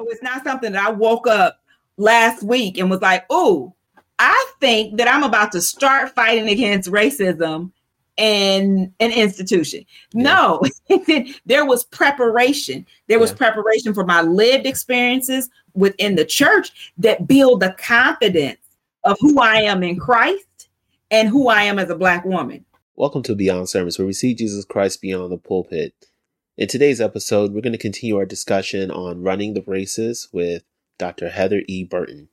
So it's not something that I woke up last week and was like, oh, I think that I'm about to start fighting against racism in an institution. Yeah. No, there was preparation. There was yeah. preparation for my lived experiences within the church that build the confidence of who I am in Christ and who I am as a black woman. Welcome to Beyond Sermons, where we see Jesus Christ beyond the pulpit. In today's episode, we're going to continue our discussion on running the races with Dr. Heather E. Burton.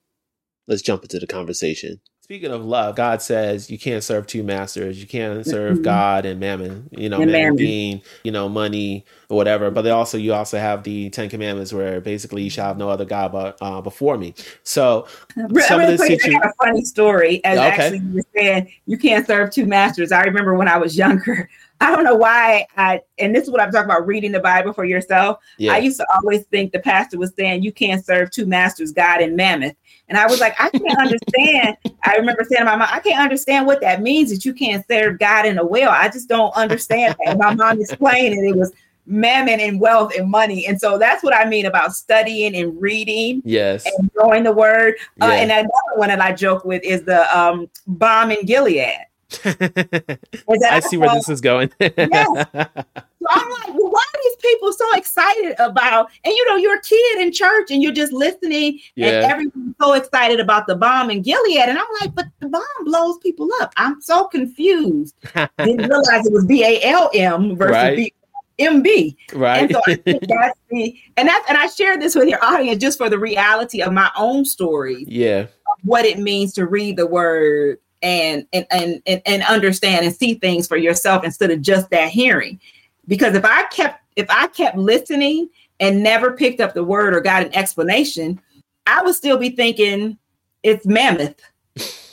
Let's jump into the conversation. Speaking of love, God says you can't serve two masters. You can't serve mm-hmm. God and mammon. You know, and mammon being you know money or whatever. But they also you also have the Ten Commandments where basically you shall have no other God but uh, before me. So some of the situ- I got a funny story as okay. actually you were saying you can't serve two masters. I remember when I was younger. I don't know why I and this is what I'm talking about reading the Bible for yourself. Yeah. I used to always think the pastor was saying you can't serve two masters, God and mammoth. And I was like, I can't understand. I remember saying to my mom, I can't understand what that means that you can't serve God in a well. I just don't understand that. My mom explained it. It was mammon and wealth and money. And so that's what I mean about studying and reading. Yes. And knowing the word. Uh, and another one that I joke with is the um, balm in Gilead. I see where this is going. yes. So I'm like, well, why are these people so excited about? And you know, you're a kid in church and you're just listening, yeah. and everyone's so excited about the bomb in Gilead. And I'm like, but the bomb blows people up. I'm so confused. Didn't realize it was B A L M versus right. B MB. Right. And so I think that's the and that's and I share this with your audience just for the reality of my own story. Yeah. What it means to read the word and, and and and and understand and see things for yourself instead of just that hearing. Because if I kept if I kept listening and never picked up the word or got an explanation, I would still be thinking it's mammoth.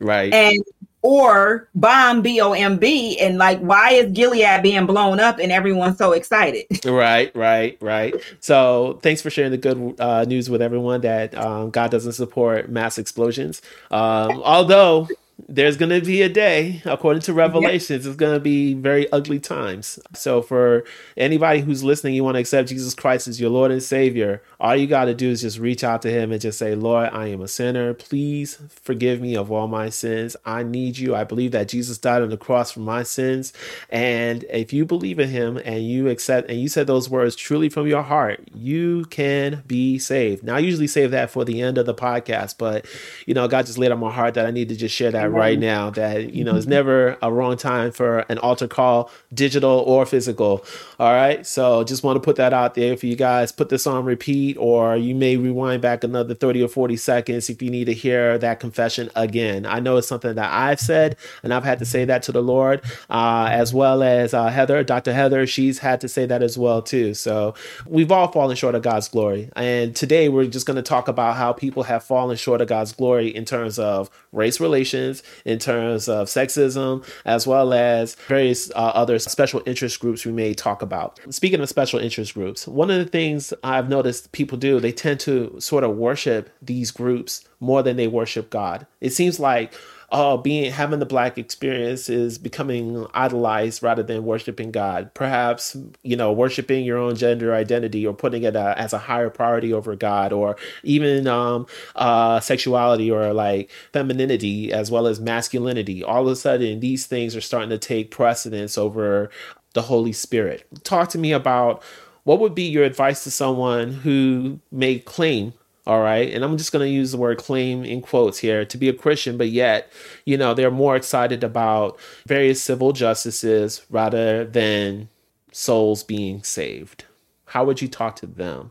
Right. And or bomb B O M B and like why is Gilead being blown up and everyone's so excited? Right, right, right. So thanks for sharing the good uh, news with everyone that um, God doesn't support mass explosions. Um, although there's going to be a day, according to Revelations, yep. it's going to be very ugly times. So, for anybody who's listening, you want to accept Jesus Christ as your Lord and Savior, all you got to do is just reach out to Him and just say, Lord, I am a sinner. Please forgive me of all my sins. I need you. I believe that Jesus died on the cross for my sins. And if you believe in Him and you accept, and you said those words truly from your heart, you can be saved. Now, I usually save that for the end of the podcast, but, you know, God just laid on my heart that I need to just share that that right now that you know it's never a wrong time for an altar call digital or physical. All right? So just want to put that out there for you guys. Put this on repeat or you may rewind back another 30 or 40 seconds if you need to hear that confession again. I know it's something that i've said and i've had to say that to the lord uh, as well as uh, heather dr heather she's had to say that as well too. So we've all fallen short of god's glory. And today we're just going to talk about how people have fallen short of god's glory in terms of race relations in terms of sexism, as well as various uh, other special interest groups we may talk about. Speaking of special interest groups, one of the things I've noticed people do, they tend to sort of worship these groups more than they worship God. It seems like oh, being having the black experience is becoming idolized rather than worshiping God. Perhaps you know worshiping your own gender identity or putting it uh, as a higher priority over God, or even um, uh, sexuality or like femininity as well as masculinity. All of a sudden, these things are starting to take precedence over the Holy Spirit. Talk to me about what would be your advice to someone who may claim all right and i'm just going to use the word claim in quotes here to be a christian but yet you know they're more excited about various civil justices rather than souls being saved how would you talk to them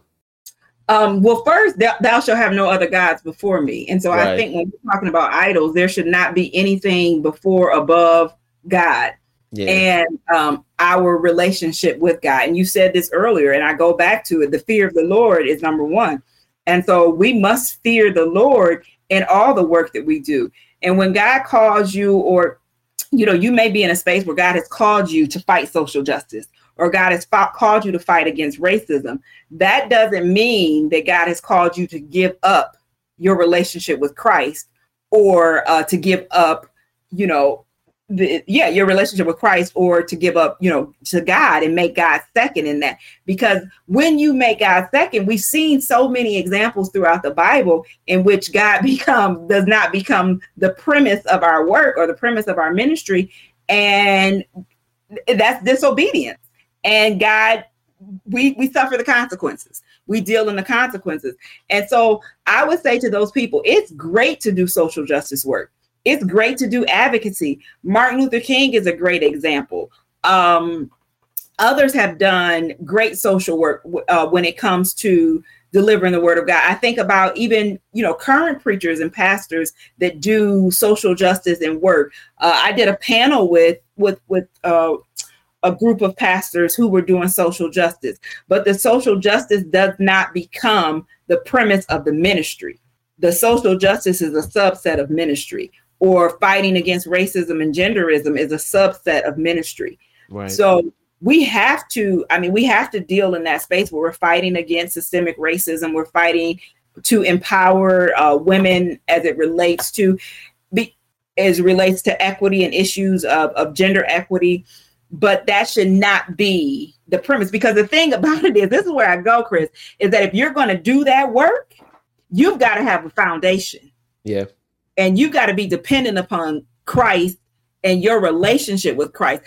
um, well, first, thou, thou shalt have no other gods before me. And so right. I think when we're talking about idols, there should not be anything before, above God. Yeah. and um, our relationship with God. And you said this earlier, and I go back to it. The fear of the Lord is number one. And so we must fear the Lord in all the work that we do. And when God calls you, or you know, you may be in a space where God has called you to fight social justice, or God has fought, called you to fight against racism. That doesn't mean that God has called you to give up your relationship with Christ or uh, to give up, you know, the, yeah, your relationship with Christ or to give up, you know, to God and make God second in that. Because when you make God second, we've seen so many examples throughout the Bible in which God become does not become the premise of our work or the premise of our ministry. And that's disobedience. And God, we we suffer the consequences. We deal in the consequences. And so I would say to those people, it's great to do social justice work it's great to do advocacy. Martin Luther King is a great example. Um, others have done great social work uh, when it comes to delivering the word of God. I think about even you know current preachers and pastors that do social justice and work. Uh, I did a panel with with with uh, a group of pastors who were doing social justice, but the social justice does not become the premise of the ministry. The social justice is a subset of ministry or fighting against racism and genderism is a subset of ministry. Right. So we have to, I mean, we have to deal in that space where we're fighting against systemic racism. We're fighting to empower uh, women as it relates to be, as relates to equity and issues of, of gender equity. But that should not be the premise because the thing about it is this is where I go, Chris, is that if you're going to do that work, you've got to have a foundation. Yeah and you got to be dependent upon Christ and your relationship with Christ.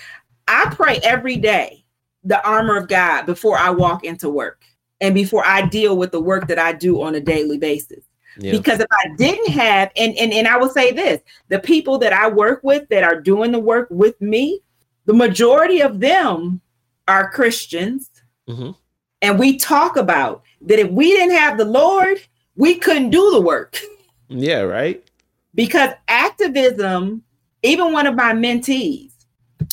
I pray every day the armor of God before I walk into work and before I deal with the work that I do on a daily basis. Yeah. Because if I didn't have, and, and and I will say this, the people that I work with that are doing the work with me, the majority of them are Christians. Mm-hmm. And we talk about that if we didn't have the Lord, we couldn't do the work. Yeah, right because activism even one of my mentees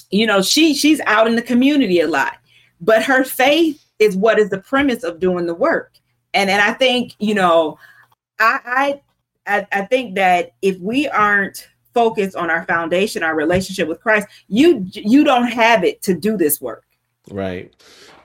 you know she she's out in the community a lot but her faith is what is the premise of doing the work. And and i think you know i i i think that if we aren't focused on our foundation our relationship with christ you you don't have it to do this work right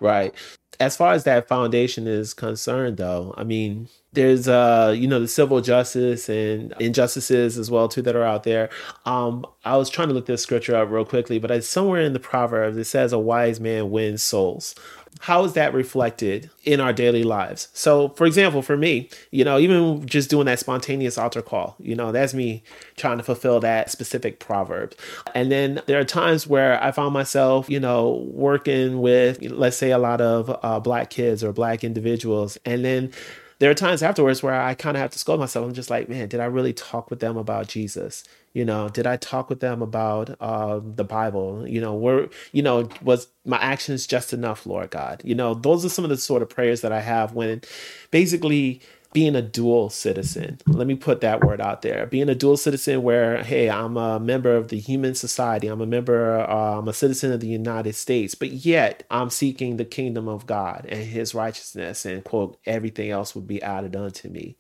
right. As far as that foundation is concerned though i mean there's uh you know the civil justice and injustices as well too that are out there. Um i was trying to look this scripture up real quickly but it's somewhere in the proverbs it says a wise man wins souls how is that reflected in our daily lives so for example for me you know even just doing that spontaneous altar call you know that's me trying to fulfill that specific proverb and then there are times where i found myself you know working with let's say a lot of uh, black kids or black individuals and then there are times afterwards where I kind of have to scold myself. I'm just like, man, did I really talk with them about Jesus? You know, did I talk with them about uh, the Bible? You know, were you know was my actions just enough, Lord God? You know, those are some of the sort of prayers that I have when, basically, being a dual citizen. Let me put that word out there. Being a dual citizen, where hey, I'm a member of the human society, I'm a member, uh, I'm a citizen of the United States, but yet I'm seeking the kingdom of God and His righteousness, and quote, everything else would be added unto me.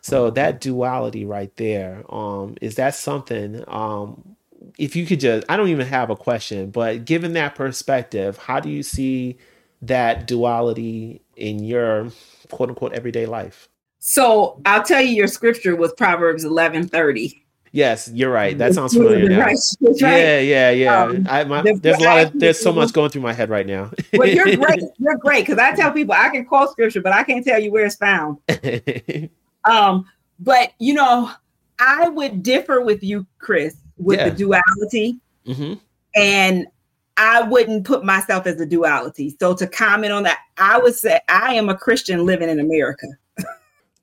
So that duality right there, um, is that something? Um, if you could just, I don't even have a question, but given that perspective, how do you see that duality in your quote unquote everyday life? So I'll tell you your scripture was Proverbs eleven thirty. Yes, you're right. That sounds familiar now. Right. Yeah, yeah, yeah. Um, I, my, there's a lot of there's so much going through my head right now. well, you're great. You're great because I tell people I can quote scripture, but I can't tell you where it's found. um, but you know, I would differ with you, Chris, with yeah. the duality, mm-hmm. and I wouldn't put myself as a duality. So to comment on that, I would say I am a Christian living in America.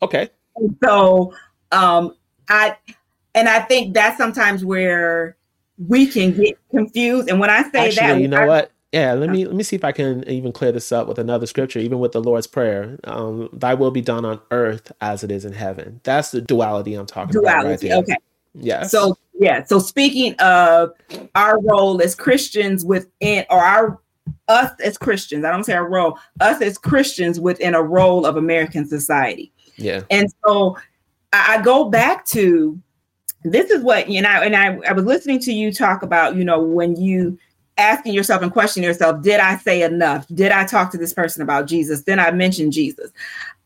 Okay. And so um I and I think that's sometimes where we can get confused. And when I say Actually, that, you know I, what? Yeah, let me let me see if I can even clear this up with another scripture, even with the Lord's prayer. Um, Thy will be done on earth as it is in heaven. That's the duality I'm talking duality, about. Right okay. Yeah. So yeah. So speaking of our role as Christians within, or our us as Christians, I don't say our role, us as Christians within a role of American society. Yeah. And so I, I go back to this is what you know, and I, I was listening to you talk about, you know, when you asking yourself and questioning yourself, did I say enough? Did I talk to this person about Jesus? Then I mentioned Jesus.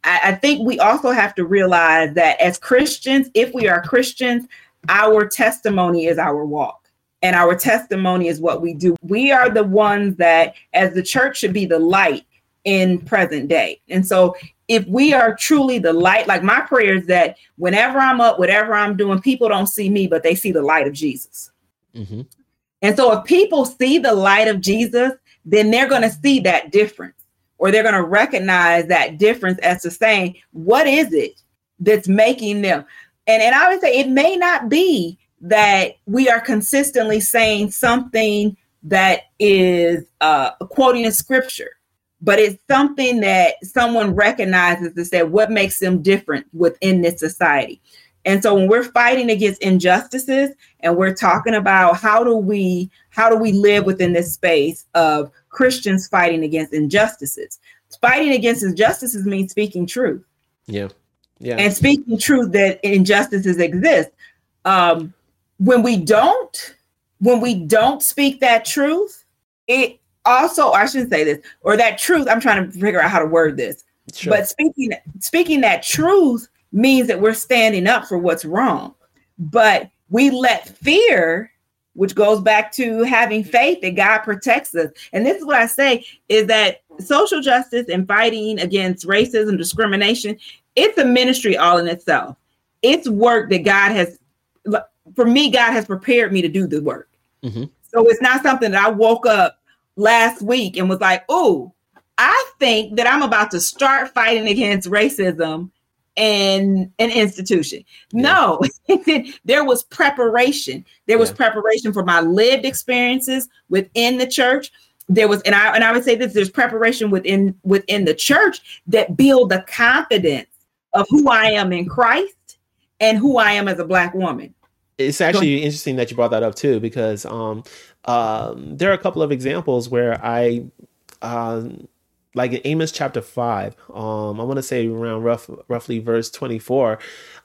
I, I think we also have to realize that as Christians, if we are Christians, our testimony is our walk. and our testimony is what we do. We are the ones that, as the church, should be the light in present day. And so, if we are truly the light, like my prayer is that whenever I'm up, whatever I'm doing, people don't see me, but they see the light of Jesus. Mm-hmm. And so, if people see the light of Jesus, then they're going to see that difference, or they're going to recognize that difference as to saying, what is it that's making them? And, and I would say it may not be that we are consistently saying something that is uh, quoting a scripture, but it's something that someone recognizes to say what makes them different within this society. And so when we're fighting against injustices and we're talking about how do we how do we live within this space of Christians fighting against injustices? Fighting against injustices means speaking truth. Yeah. Yeah. And speaking truth that injustices exist. Um, when we don't, when we don't speak that truth, it also I shouldn't say this, or that truth, I'm trying to figure out how to word this. Sure. But speaking speaking that truth means that we're standing up for what's wrong. But we let fear, which goes back to having faith that God protects us. And this is what I say is that social justice and fighting against racism, discrimination, it's a ministry all in itself. It's work that God has for me, God has prepared me to do the work. Mm-hmm. So it's not something that I woke up last week and was like, oh, I think that I'm about to start fighting against racism in an institution. Yeah. No, there was preparation. There was yeah. preparation for my lived experiences within the church. There was, and I and I would say this: there's preparation within within the church that build the confidence of who I am in Christ and who I am as a black woman. It's actually interesting that you brought that up too, because um, um, there are a couple of examples where I, uh, like in Amos chapter five, um, I want to say around rough, roughly verse twenty four,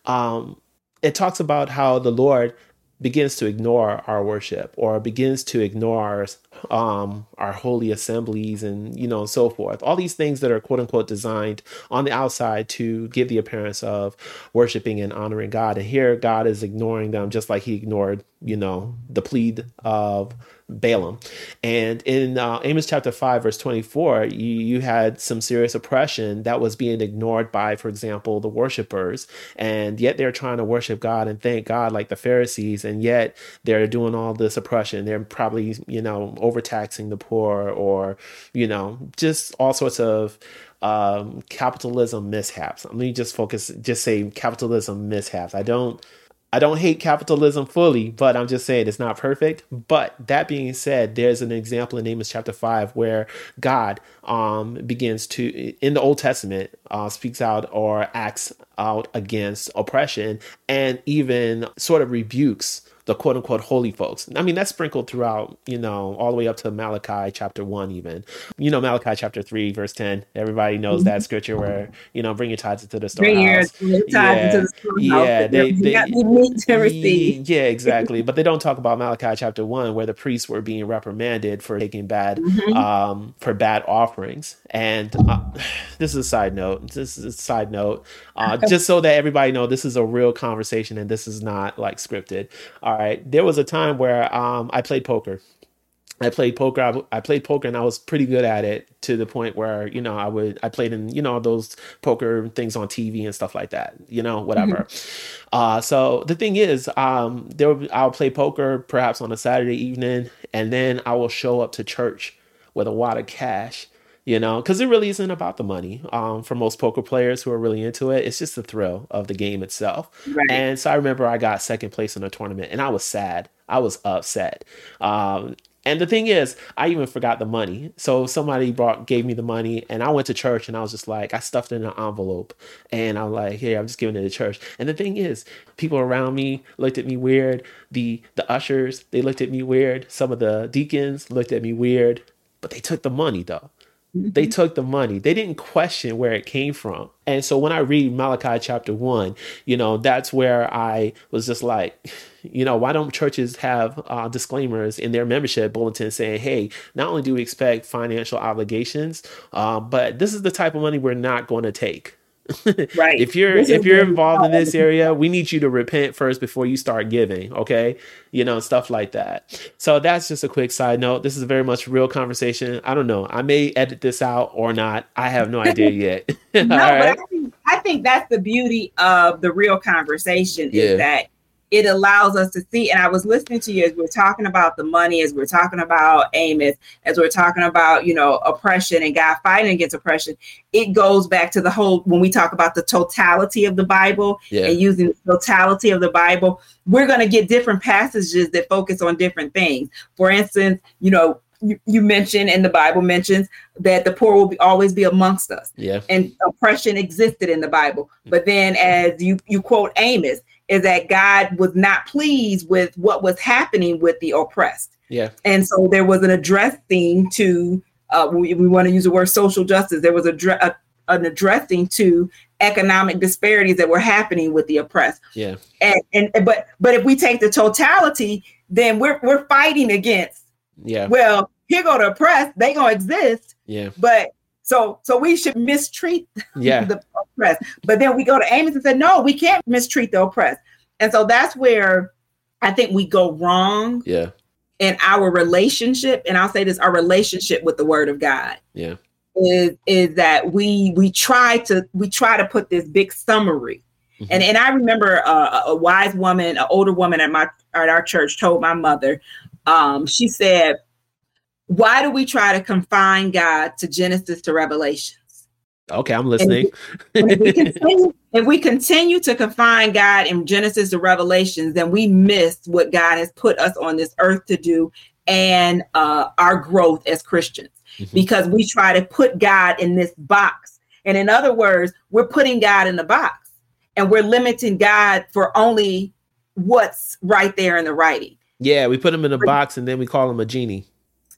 um, it talks about how the Lord begins to ignore our worship or begins to ignore our um our holy assemblies and you know so forth. All these things that are quote unquote designed on the outside to give the appearance of worshiping and honoring god. And here god is ignoring them just like he ignored you know the plead of Balaam. And in uh, Amos chapter 5, verse 24, you, you had some serious oppression that was being ignored by, for example, the worshipers. And yet they're trying to worship God and thank God like the Pharisees. And yet they're doing all this oppression. They're probably, you know, overtaxing the poor or, you know, just all sorts of um, capitalism mishaps. Let me just focus, just say capitalism mishaps. I don't I don't hate capitalism fully, but I'm just saying it's not perfect. But that being said, there's an example in Amos chapter five where God um, begins to, in the Old Testament, uh, speaks out or acts out against oppression and even sort of rebukes the quote unquote holy folks. I mean, that's sprinkled throughout, you know, all the way up to Malachi chapter one, even. You know, Malachi chapter three, verse 10. Everybody knows mm-hmm. that scripture where, you know, bring your tithes into the storehouse. yeah, yeah, they, they, they yeah, exactly. but they don't talk about Malachi chapter one, where the priests were being reprimanded for taking bad, mm-hmm. um, for bad offerings. And uh, this is a side note. This is a side note, uh, just so that everybody know this is a real conversation and this is not like scripted. All right, there was a time where um, I played poker. I played poker. I, I, played poker and I was pretty good at it to the point where you know I would I played in you know those poker things on TV and stuff like that. You know whatever. Mm-hmm. Uh, so the thing is, um, there I'll play poker perhaps on a Saturday evening, and then I will show up to church with a wad of cash you know, because it really isn't about the money. Um, for most poker players who are really into it, it's just the thrill of the game itself. Right. And so I remember I got second place in a tournament, and I was sad. I was upset. Um, and the thing is, I even forgot the money. So somebody brought gave me the money, and I went to church, and I was just like, I stuffed it in an envelope, and I'm like, hey, I'm just giving it to church. And the thing is, people around me looked at me weird. The the ushers they looked at me weird. Some of the deacons looked at me weird, but they took the money though. They mm-hmm. took the money. They didn't question where it came from. And so when I read Malachi chapter one, you know, that's where I was just like, you know, why don't churches have uh, disclaimers in their membership bulletin saying, hey, not only do we expect financial obligations, uh, but this is the type of money we're not going to take. Right. if you're this if you're involved in this area, we need you to repent first before you start giving. Okay, you know stuff like that. So that's just a quick side note. This is a very much real conversation. I don't know. I may edit this out or not. I have no idea yet. no, but I think, I think that's the beauty of the real conversation yeah. is that it allows us to see. And I was listening to you as we are talking about the money, as we are talking about Amos, as we are talking about, you know, oppression and God fighting against oppression. It goes back to the whole when we talk about the totality of the Bible yeah. and using the totality of the Bible, we're going to get different passages that focus on different things. For instance, you know, you, you mentioned and the Bible mentions that the poor will be, always be amongst us. Yeah. And oppression existed in the Bible. But then as you you quote Amos, is that God was not pleased with what was happening with the oppressed. Yeah. And so there was an addressing to, uh, we, we want to use the word social justice. There was a, a, an addressing to economic disparities that were happening with the oppressed. Yeah. And, and but but if we take the totality, then we're we're fighting against. Yeah. Well, here go the oppressed. They gonna exist. Yeah. But so so we should mistreat yeah. the oppressed. But then we go to Amos and say, no, we can't mistreat the oppressed. And so that's where I think we go wrong. Yeah. In our relationship, and I'll say this, our relationship with the word of God. Yeah. Is is that we we try to we try to put this big summary. Mm-hmm. And and I remember uh, a wise woman, an older woman at my at our church told my mother, um, she said, why do we try to confine God to Genesis to Revelations? Okay, I'm listening. And if, we continue, if we continue to confine God in Genesis to Revelations, then we miss what God has put us on this earth to do and uh, our growth as Christians mm-hmm. because we try to put God in this box. And in other words, we're putting God in the box and we're limiting God for only what's right there in the writing. Yeah, we put him in a box and then we call him a genie.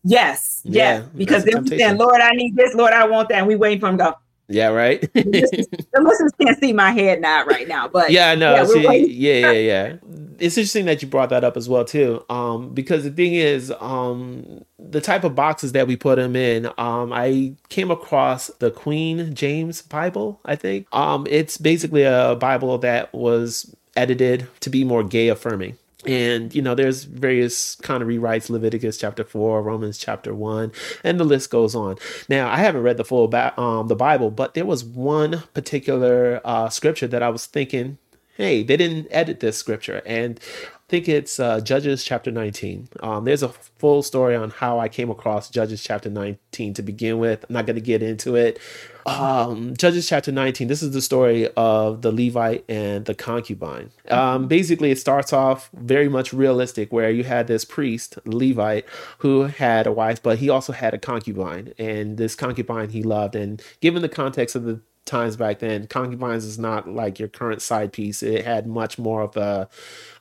Yes, yeah, yes. Because then we saying, Lord, I need this, Lord, I want that. And we waiting for him to go. Yeah, right. the listeners can't see my head now right now, but yeah, no, yeah, see, yeah, yeah, yeah. It's interesting that you brought that up as well too, um, because the thing is, um, the type of boxes that we put them in. Um, I came across the Queen James Bible. I think um, it's basically a Bible that was edited to be more gay affirming and you know there's various kind of rewrites leviticus chapter 4 romans chapter 1 and the list goes on. Now i haven't read the full ba- um, the bible but there was one particular uh, scripture that i was thinking hey they didn't edit this scripture and I think it's uh, Judges chapter 19. Um, there's a full story on how I came across Judges chapter 19 to begin with. I'm not going to get into it. Um, Judges chapter 19, this is the story of the Levite and the concubine. Um, basically, it starts off very much realistic, where you had this priest, Levite, who had a wife, but he also had a concubine. And this concubine he loved. And given the context of the times back then, concubines is not like your current side piece. It had much more of a,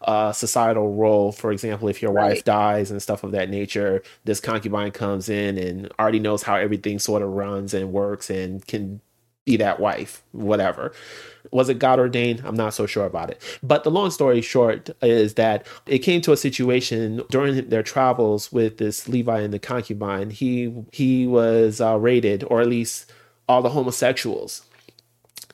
a societal role. For example, if your right. wife dies and stuff of that nature, this concubine comes in and already knows how everything sort of runs and works and can be that wife, whatever. Was it God ordained? I'm not so sure about it. But the long story short is that it came to a situation during their travels with this Levi and the concubine. He he was uh, raided, or at least all the homosexuals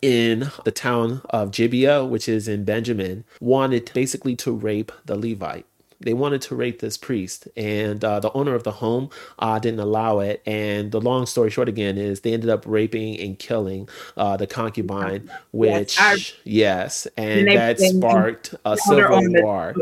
in the town of Gibeah, which is in Benjamin, wanted basically to rape the Levite they wanted to rape this priest, and uh, the owner of the home uh, didn't allow it. And the long story short again is they ended up raping and killing uh, the concubine, which yes, yes and, and that sparked a civil war.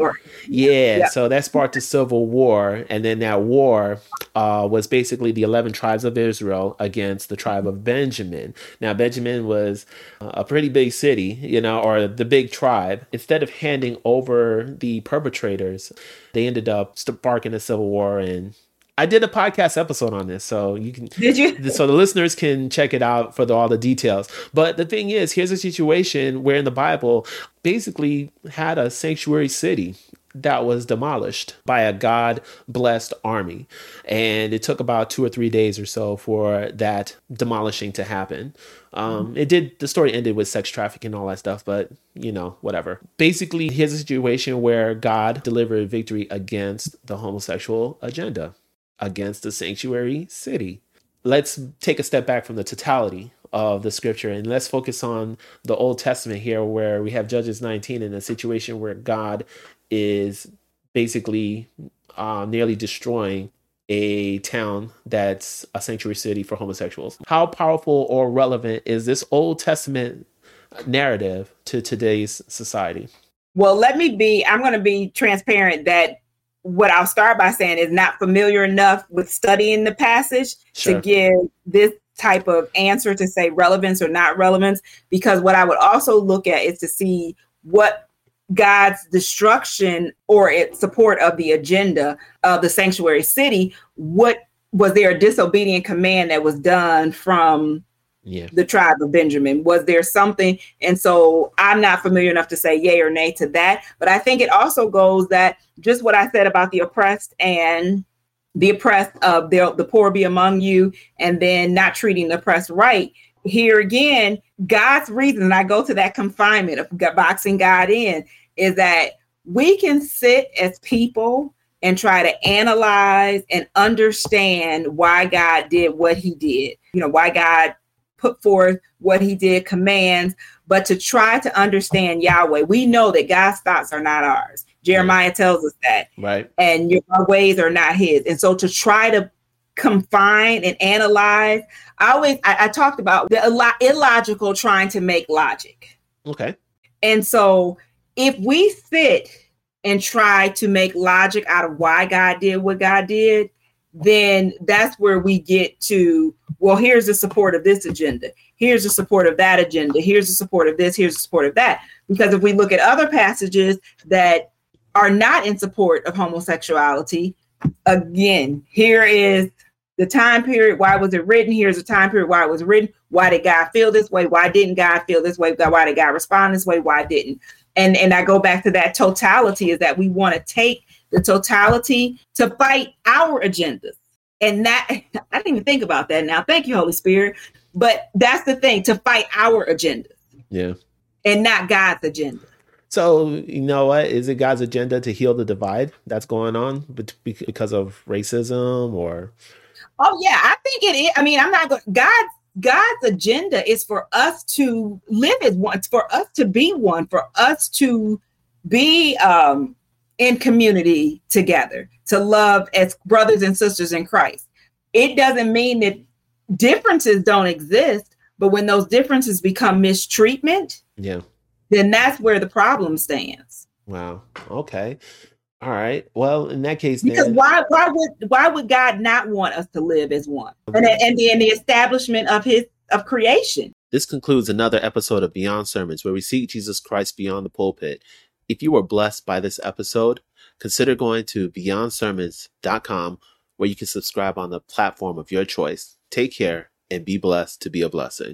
Yeah, yeah, so that sparked a civil war, and then that war uh, was basically the eleven tribes of Israel against the tribe of Benjamin. Now Benjamin was a pretty big city, you know, or the big tribe. Instead of handing over the perpetrators they ended up sparking a civil war and I did a podcast episode on this, so you can. Did you? So the listeners can check it out for the, all the details. But the thing is, here's a situation where in the Bible, basically had a sanctuary city that was demolished by a God blessed army. And it took about two or three days or so for that demolishing to happen. Um. It did, the story ended with sex trafficking and all that stuff, but you know, whatever. Basically, here's a situation where God delivered victory against the homosexual agenda, against the sanctuary city let's take a step back from the totality of the scripture. And let's focus on the Old Testament here, where we have Judges 19 in a situation where God is basically uh, nearly destroying a town that's a sanctuary city for homosexuals. How powerful or relevant is this Old Testament narrative to today's society? Well, let me be, I'm going to be transparent that what I'll start by saying is not familiar enough with studying the passage sure. to give this type of answer to say relevance or not relevance. Because what I would also look at is to see what God's destruction or its support of the agenda of the sanctuary city, what was there a disobedient command that was done from yeah. the tribe of Benjamin? Was there something? And so I'm not familiar enough to say yay or nay to that. But I think it also goes that just what I said about the oppressed and the oppressed of uh, the, the poor be among you, and then not treating the oppressed right. Here again, God's reason, and I go to that confinement of boxing God in, is that we can sit as people and try to analyze and understand why God did what he did. You know, why God put forth what he did, commands, but to try to understand Yahweh, we know that God's thoughts are not ours. Jeremiah right. tells us that. Right. And your ways are not his. And so to try to confine and analyze, I always I, I talked about the illogical trying to make logic. Okay. And so if we sit and try to make logic out of why God did what God did, then that's where we get to well here's the support of this agenda here's the support of that agenda here's the support of this here's the support of that because if we look at other passages that are not in support of homosexuality again here is the time period why was it written here's the time period why it was written why did god feel this way why didn't god feel this way why did god respond this way why didn't and and i go back to that totality is that we want to take the totality to fight our agendas. And that I didn't even think about that now. Thank you, Holy Spirit. But that's the thing to fight our agendas. Yeah. And not God's agenda. So, you know what? Is it God's agenda to heal the divide that's going on because of racism or? Oh, yeah. I think it is. I mean, I'm not going, God's God's agenda is for us to live as one, for us to be one, for us to be um in community together, to love as brothers and sisters in Christ. It doesn't mean that differences don't exist, but when those differences become mistreatment, yeah, then that's where the problem stands. Wow. Okay. All right. Well, in that case, because then, why why would why would God not want us to live as one? And and the, and the establishment of His of creation. This concludes another episode of Beyond Sermons, where we seek Jesus Christ beyond the pulpit if you were blessed by this episode, consider going to beyondsermons.com where you can subscribe on the platform of your choice. Take care and be blessed to be a blessing.